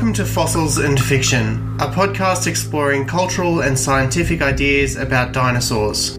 Welcome to Fossils and Fiction, a podcast exploring cultural and scientific ideas about dinosaurs.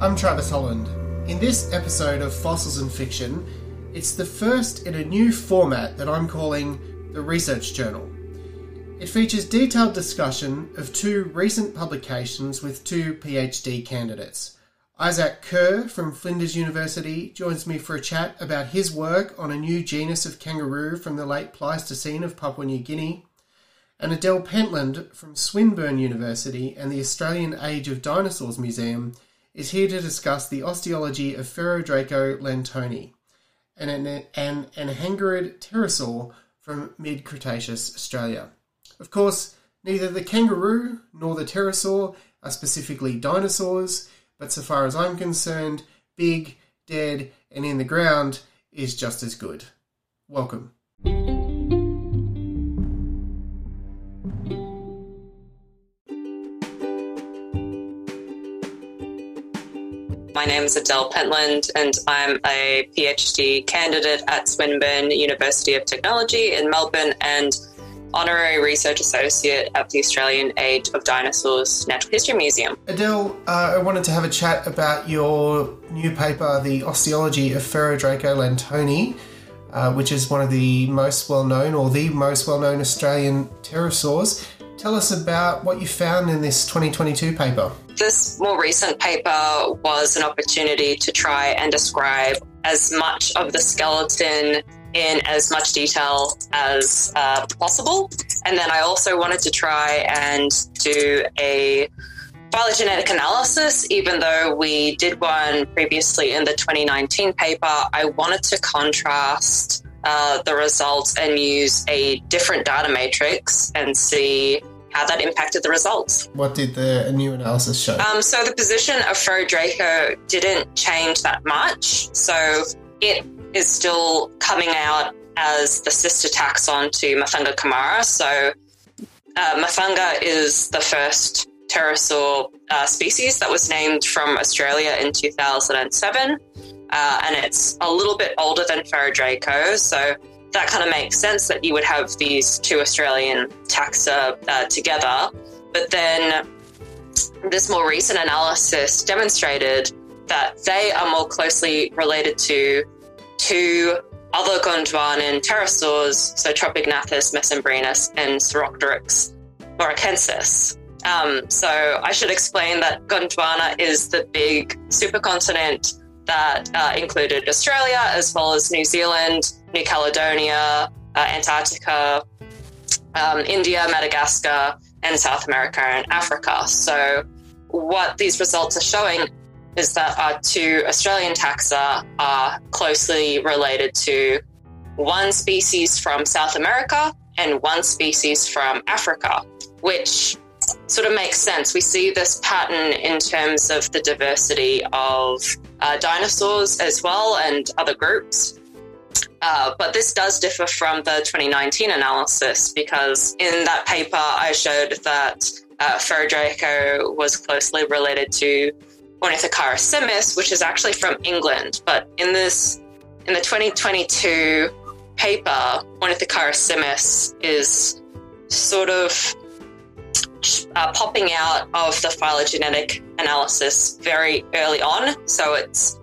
I'm Travis Holland. In this episode of Fossils and Fiction, it's the first in a new format that I'm calling the Research Journal. It features detailed discussion of two recent publications with two PhD candidates. Isaac Kerr from Flinders University joins me for a chat about his work on a new genus of kangaroo from the late Pleistocene of Papua New Guinea. And Adele Pentland from Swinburne University and the Australian Age of Dinosaurs Museum is here to discuss the osteology of Ferrodraco lentoni, an, an, pterosaur from mid Cretaceous Australia. Of course, neither the kangaroo nor the pterosaur are specifically dinosaurs, but so far as I'm concerned, big, dead, and in the ground is just as good. Welcome. My name is Adele Pentland, and I'm a PhD candidate at Swinburne University of Technology in Melbourne and honorary research associate at the Australian Age of Dinosaurs Natural History Museum. Adele, uh, I wanted to have a chat about your new paper, The Osteology of Ferrodraco lentoni, uh, which is one of the most well known or the most well known Australian pterosaurs. Tell us about what you found in this 2022 paper. This more recent paper was an opportunity to try and describe as much of the skeleton in as much detail as uh, possible. And then I also wanted to try and do a phylogenetic analysis, even though we did one previously in the 2019 paper, I wanted to contrast uh, the results and use a different data matrix and see how that impacted the results. What did the new analysis show? Um, so the position of Ferrodraco didn't change that much. So it is still coming out as the sister taxon to Mythunga camara. So uh, Mafunga is the first pterosaur uh, species that was named from Australia in 2007. Uh, and it's a little bit older than Ferrodraco. So that kind of makes sense that you would have these two Australian taxa uh, together. But then this more recent analysis demonstrated that they are more closely related to two other Gondwanan pterosaurs, so Tropeognathus mesembrinus and Siroccopteryx moroccensis. Um, so I should explain that Gondwana is the big supercontinent that uh, included Australia as well as New Zealand, New Caledonia, uh, Antarctica, um, India, Madagascar, and South America and Africa. So, what these results are showing is that our two Australian taxa are closely related to one species from South America and one species from Africa, which sort of makes sense. We see this pattern in terms of the diversity of uh, dinosaurs as well and other groups. Uh, but this does differ from the 2019 analysis because in that paper I showed that uh, was closely related to Ornithocheirus simus, which is actually from England. But in this, in the 2022 paper, Ornithocheirus simus is sort of uh, popping out of the phylogenetic analysis very early on. So it's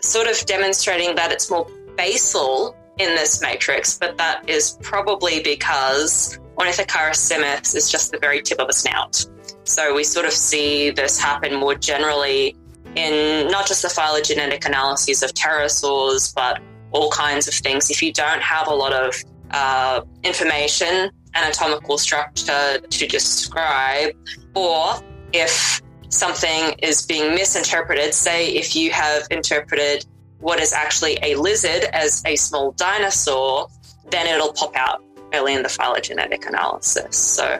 sort of demonstrating that it's more basal in this matrix, but that is probably because Ornithocheirus simus is just the very tip of a snout. So we sort of see this happen more generally in not just the phylogenetic analyses of pterosaurs, but all kinds of things. If you don't have a lot of uh, information, anatomical structure to describe, or if something is being misinterpreted, say if you have interpreted what is actually a lizard as a small dinosaur, then it'll pop out early in the phylogenetic analysis. So,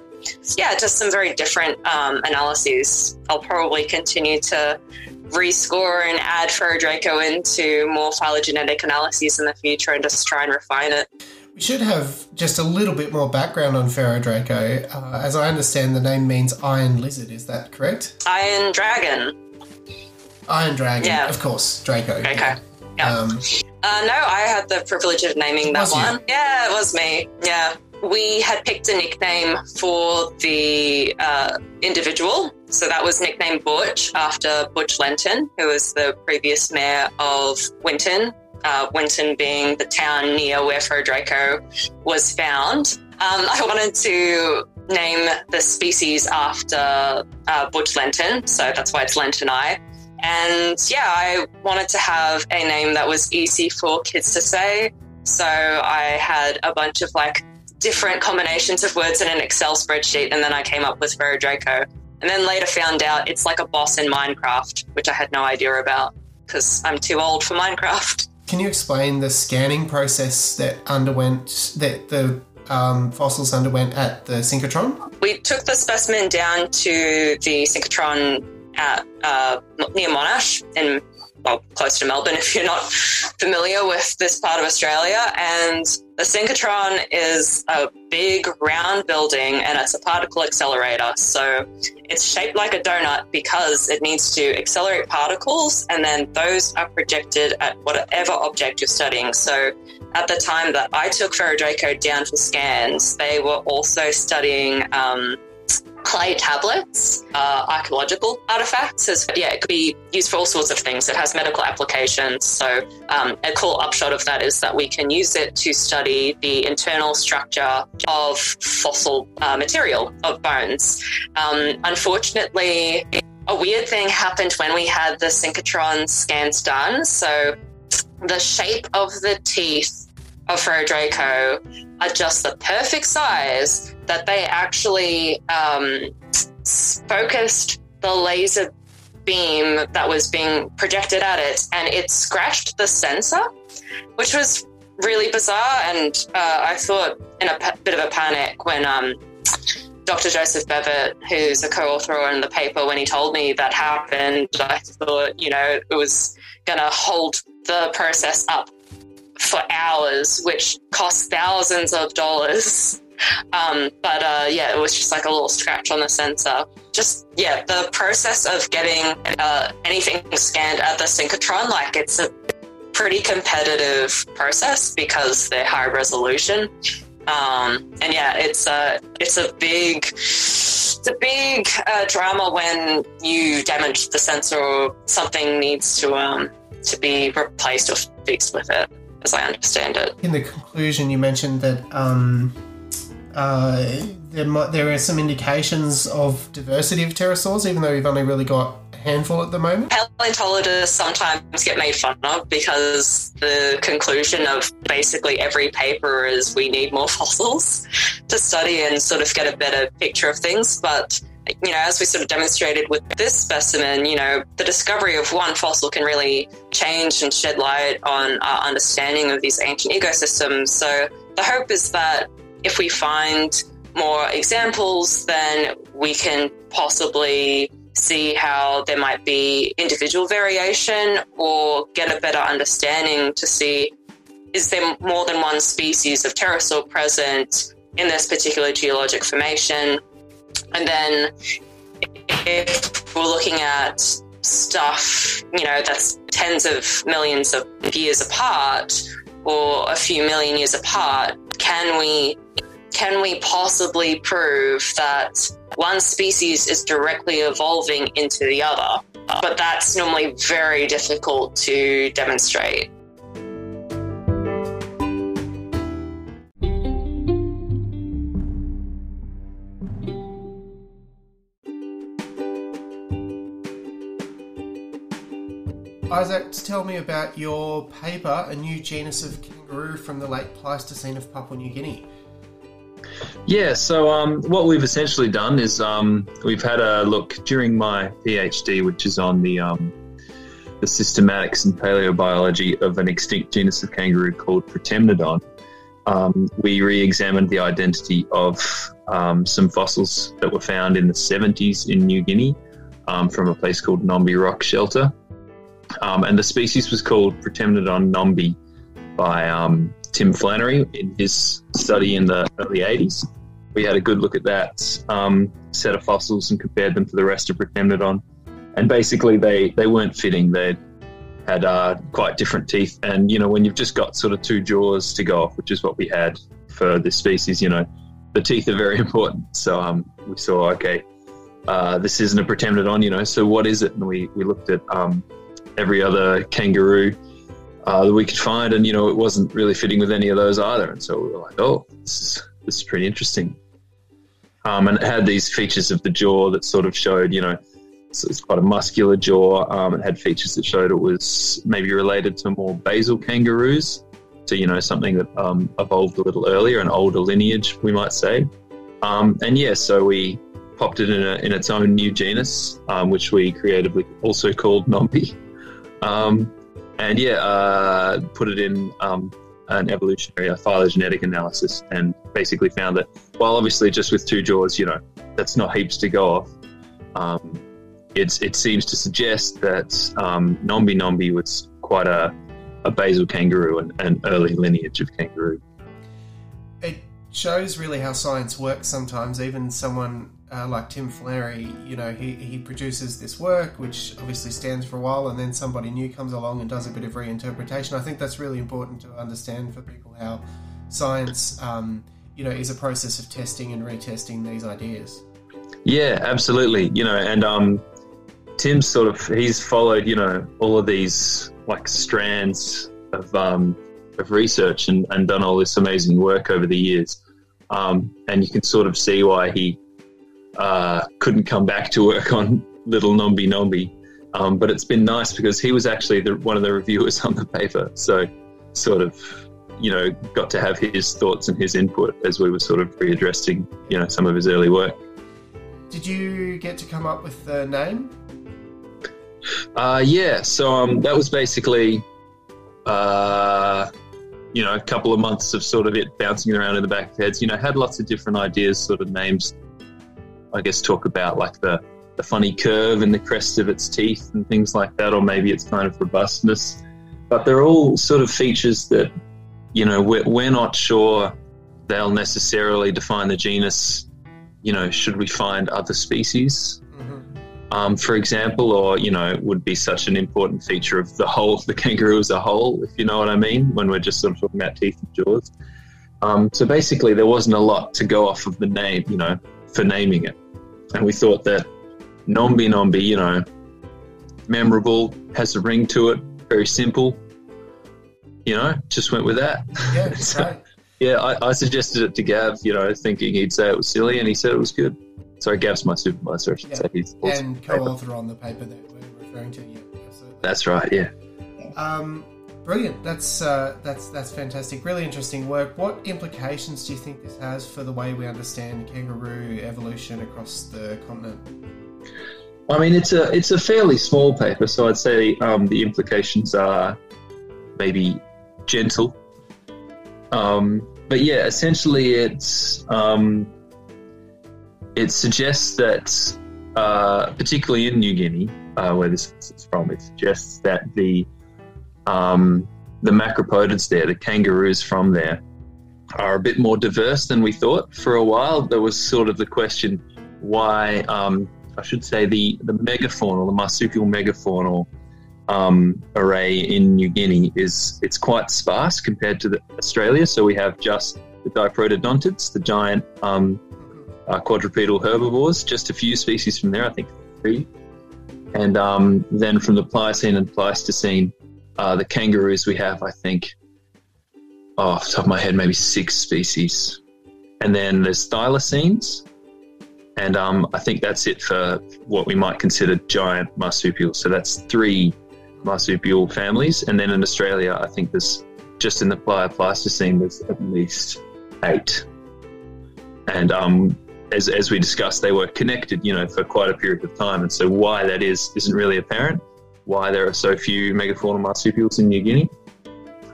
yeah, just some very different um, analyses. I'll probably continue to rescore and add Ferrodraco into more phylogenetic analyses in the future and just try and refine it. We should have just a little bit more background on Ferrodraco. Uh, as I understand, the name means iron lizard. Is that correct? Iron Dragon. Iron dragon. Yeah. Of course, Draco. Okay. Yeah. Um, Uh, no, I had the privilege of naming that Was you? one. Yeah, it was me. Yeah. We had picked a nickname for the uh, individual. So that was nicknamed Butch after Butch Lenton, who was the previous mayor of Winton. Uh, Winton being the town near where Draco was found. Um, I wanted to name the species after uh, Butch Lenton, so that's why it's lentoni. And yeah, I wanted to have a name that was easy for kids to say. So I had a bunch of like different combinations of words in an Excel spreadsheet, and then I came up with Draco. And then later found out it's like a boss in Minecraft, which I had no idea about because I'm too old for Minecraft. can you explain the scanning process that underwent that the um, fossils underwent at the synchrotron? We took the specimen down to the synchrotron at uh, near Monash in well, close to Melbourne. If you're not familiar with this part of Australia, and the synchrotron is a big round building, and it's a particle accelerator. So it's shaped like a donut because it needs to accelerate particles, and then those are projected at whatever object you're studying. So at the time that I took Ferrodraco down for scans, they were also studying um, clay tablets, uh, archaeological artifacts. As, yeah, it could be used for all sorts of things. It has medical applications. So um, a cool upshot of that is that we can use it to study the internal structure of fossil uh, material of bones. Um, unfortunately, a weird thing happened when we had the synchrotron scans done. So the shape of the teeth of Draco are just the perfect size that they actually um, focused the laser beam that was being projected at it and it scratched the sensor, which was really bizarre. And uh, I thought in a p- bit of a panic when um, Dr. Joseph Bevitt, who's a co author on the paper, when he told me that happened, I thought, you know, it was going to hold the process up for hours, which cost thousands of dollars. Um, but uh, yeah, it was just like a little scratch on the sensor. Just yeah, the process of getting uh, anything scanned at the synchrotron, like it's a pretty competitive process because they're high resolution. Um, and yeah, it's a it's a big it's a big uh, drama when you damage the sensor or something needs to um, to be replaced or fixed with it, as I understand it. In the conclusion, you mentioned that um, uh, there might, there are some indications of diversity of pterosaurs, even though we've only really got a handful at the moment. Paleontologists sometimes get made fun of because the conclusion of basically every paper is we need more fossils to study and sort of get a better picture of things. But, you know, as we sort of demonstrated with this specimen, you know, the discovery of one fossil can really change and shed light on our understanding of these ancient ecosystems. So the hope is that if we find more examples, then we can possibly see how there might be individual variation or get a better understanding to see is there more than one species of pterosaur present in this particular geologic formation? And then if we're looking at stuff, you know, that's tens of millions of years apart or a few million years apart, can we can we possibly prove that one species is directly evolving into the other? But that's normally very difficult to demonstrate. Isaac, tell me about your paper, a new genus of kangaroo from the late Pleistocene of Papua New Guinea. Yeah, so um, what we've essentially done is um, we've had a look during my PhD, which is on the um, the systematics and paleobiology of an extinct genus of kangaroo called Protemnodon. Um, we re-examined the identity of um, some fossils that were found in the 70s in New Guinea um, from a place called Nombi Rock Shelter, um, and the species was called Protemnodon nombi by Tim Flannery in his study in the early 80s. We had a good look at that um, set of fossils and compared them to the rest of Protemnodon. And basically, they, they weren't fitting. They had uh, quite different teeth. And, you know, when you've just got sort of two jaws to go off, which is what we had for this species, you know, the teeth are very important. So um, we saw, okay, uh, this isn't a Protemnodon, you know, so what is it? And we, we looked at um, every other kangaroo uh, that we could find, and, you know, it wasn't really fitting with any of those either. And so we were like, oh, this is, this is pretty interesting. Um, and it had these features of the jaw that sort of showed, you know, so it's quite a muscular jaw. Um, it had features that showed it was maybe related to more basal kangaroos, so you know something that um, evolved a little earlier, an older lineage, we might say. Um, and yeah, so we popped it in, a, in its own new genus, um, which we creatively also called Nombi. Um, and yeah, uh, put it in um, an evolutionary a phylogenetic analysis and basically found that while obviously just with two jaws, you know, that's not heaps to go off. Um, it seems to suggest that um, Nombi Nombi was quite a, a basal kangaroo and an early lineage of kangaroo. It shows really how science works sometimes. Even someone uh, like Tim Flannery, you know, he, he produces this work, which obviously stands for a while, and then somebody new comes along and does a bit of reinterpretation. I think that's really important to understand for people how science, um, you know, is a process of testing and retesting these ideas. Yeah, absolutely. You know, and um, Tim sort of he's followed, you know, all of these like strands of um, of research and, and done all this amazing work over the years. Um, and you can sort of see why he uh, couldn't come back to work on Little Nombi Nombi. Um, but it's been nice because he was actually the, one of the reviewers on the paper. So, sort of, you know, got to have his thoughts and his input as we were sort of readdressing, you know, some of his early work. Did you get to come up with the name? Uh, yeah, so um, that was basically, uh, you know, a couple of months of sort of it bouncing around in the back of heads. You know, had lots of different ideas, sort of names. I guess talk about like the the funny curve in the crest of its teeth and things like that, or maybe its kind of robustness. But they're all sort of features that, you know, we're, we're not sure they'll necessarily define the genus. You know, should we find other species um, for example, or you know, would be such an important feature of the whole, the kangaroo as a whole, if you know what I mean, when we're just sort of talking about teeth and jaws. Um, so basically, there wasn't a lot to go off of the name, you know, for naming it, and we thought that Nombi Nombi, you know, memorable, has a ring to it, very simple. You know, just went with that. Yeah, so, right. Yeah, I, I suggested it to Gav, you know, thinking he'd say it was silly, and he said it was good. Sorry, Gav's my supervisor. I should yeah. say he's and co-author on the paper that we're referring to. Yeah, absolutely. That's right. Yeah. Um, brilliant. That's uh, that's that's fantastic. Really interesting work. What implications do you think this has for the way we understand kangaroo evolution across the continent? I mean, it's a it's a fairly small paper, so I'd say um, the implications are maybe gentle. Um, but yeah, essentially, it's um, it suggests that, uh, particularly in New Guinea, uh, where this is from, it suggests that the um, the macropodids there, the kangaroos from there, are a bit more diverse than we thought. For a while, there was sort of the question why, um, I should say, the, the megafaunal, the marsupial megafaunal um, array in New Guinea is it's quite sparse compared to Australia. So we have just the diprotodontids, the giant um, uh, quadrupedal herbivores, just a few species from there, I think three. And um, then from the Pliocene and Pleistocene, uh, the kangaroos we have, I think, oh, off top of my head, maybe six species. And then there's thylacines. And um, I think that's it for what we might consider giant marsupials. So that's three marsupial families. And then in Australia, I think there's just in the Pleistocene, there's at least eight. And um, as, as we discussed, they were connected, you know, for quite a period of time. And so why that is isn't really apparent. Why there are so few megafaunal marsupials in New Guinea.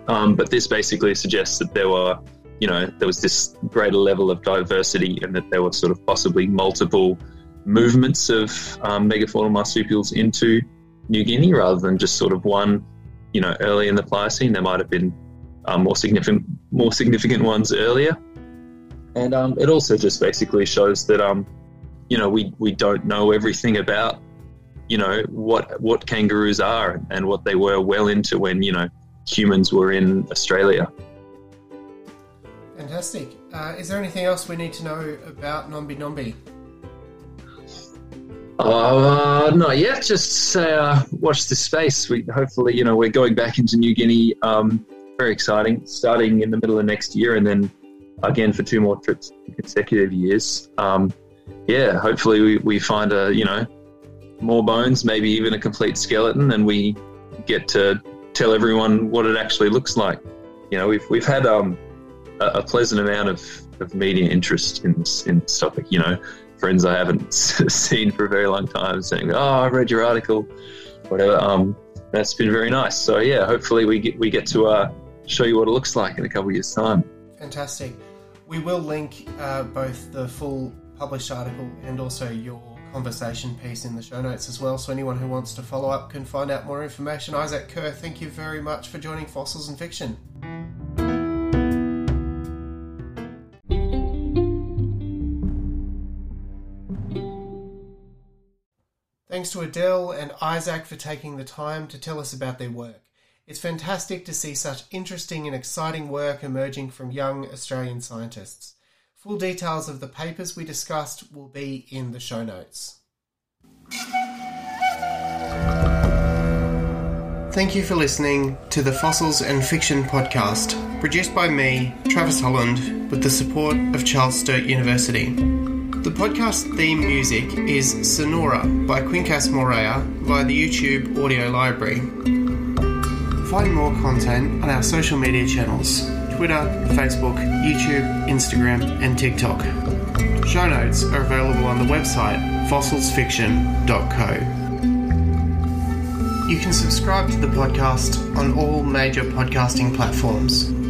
Um, but this basically suggests that there were, you know, there was this greater level of diversity and that there were sort of possibly multiple movements of um, megafaunal marsupials into New Guinea rather than just sort of one, you know, early in the Pliocene. There might have been um, more significant more significant ones earlier. And um, it also just basically shows that um, you know we, we don't know everything about you know what what kangaroos are and what they were well into when you know humans were in Australia. Fantastic. Uh, is there anything else we need to know about Nombi Nombi? Uh, not yet. Just uh, watch the space. We hopefully, you know, we're going back into New Guinea. Um, very exciting. Starting in the middle of next year, and then again for two more trips consecutive years. Um, yeah, hopefully we, we find a you know more bones, maybe even a complete skeleton, and we get to tell everyone what it actually looks like. You know, we've we've had um, a, a pleasant amount of, of media interest in this in this topic. You know, friends I haven't seen for a very long time saying, "Oh, I read your article," whatever. Um, that's been very nice. So yeah, hopefully we get we get to uh, show you what it looks like in a couple of years' time. Fantastic. We will link uh, both the full published article and also your conversation piece in the show notes as well. So anyone who wants to follow up can find out more information. Isaac Kerr, thank you very much for joining Fossils and Fiction. Thanks to Adele and Isaac for taking the time to tell us about their work. It's fantastic to see such interesting and exciting work emerging from young Australian scientists. Full details of the papers we discussed will be in the show notes. Thank you for listening to the Fossils and Fiction podcast, produced by me, Travis Holland, with the support of Charles Sturt University. The podcast theme music is Sonora by Quincas Moreira via the YouTube audio library. Find more content on our social media channels Twitter, Facebook, YouTube, Instagram, and TikTok. Show notes are available on the website fossilsfiction.co. You can subscribe to the podcast on all major podcasting platforms.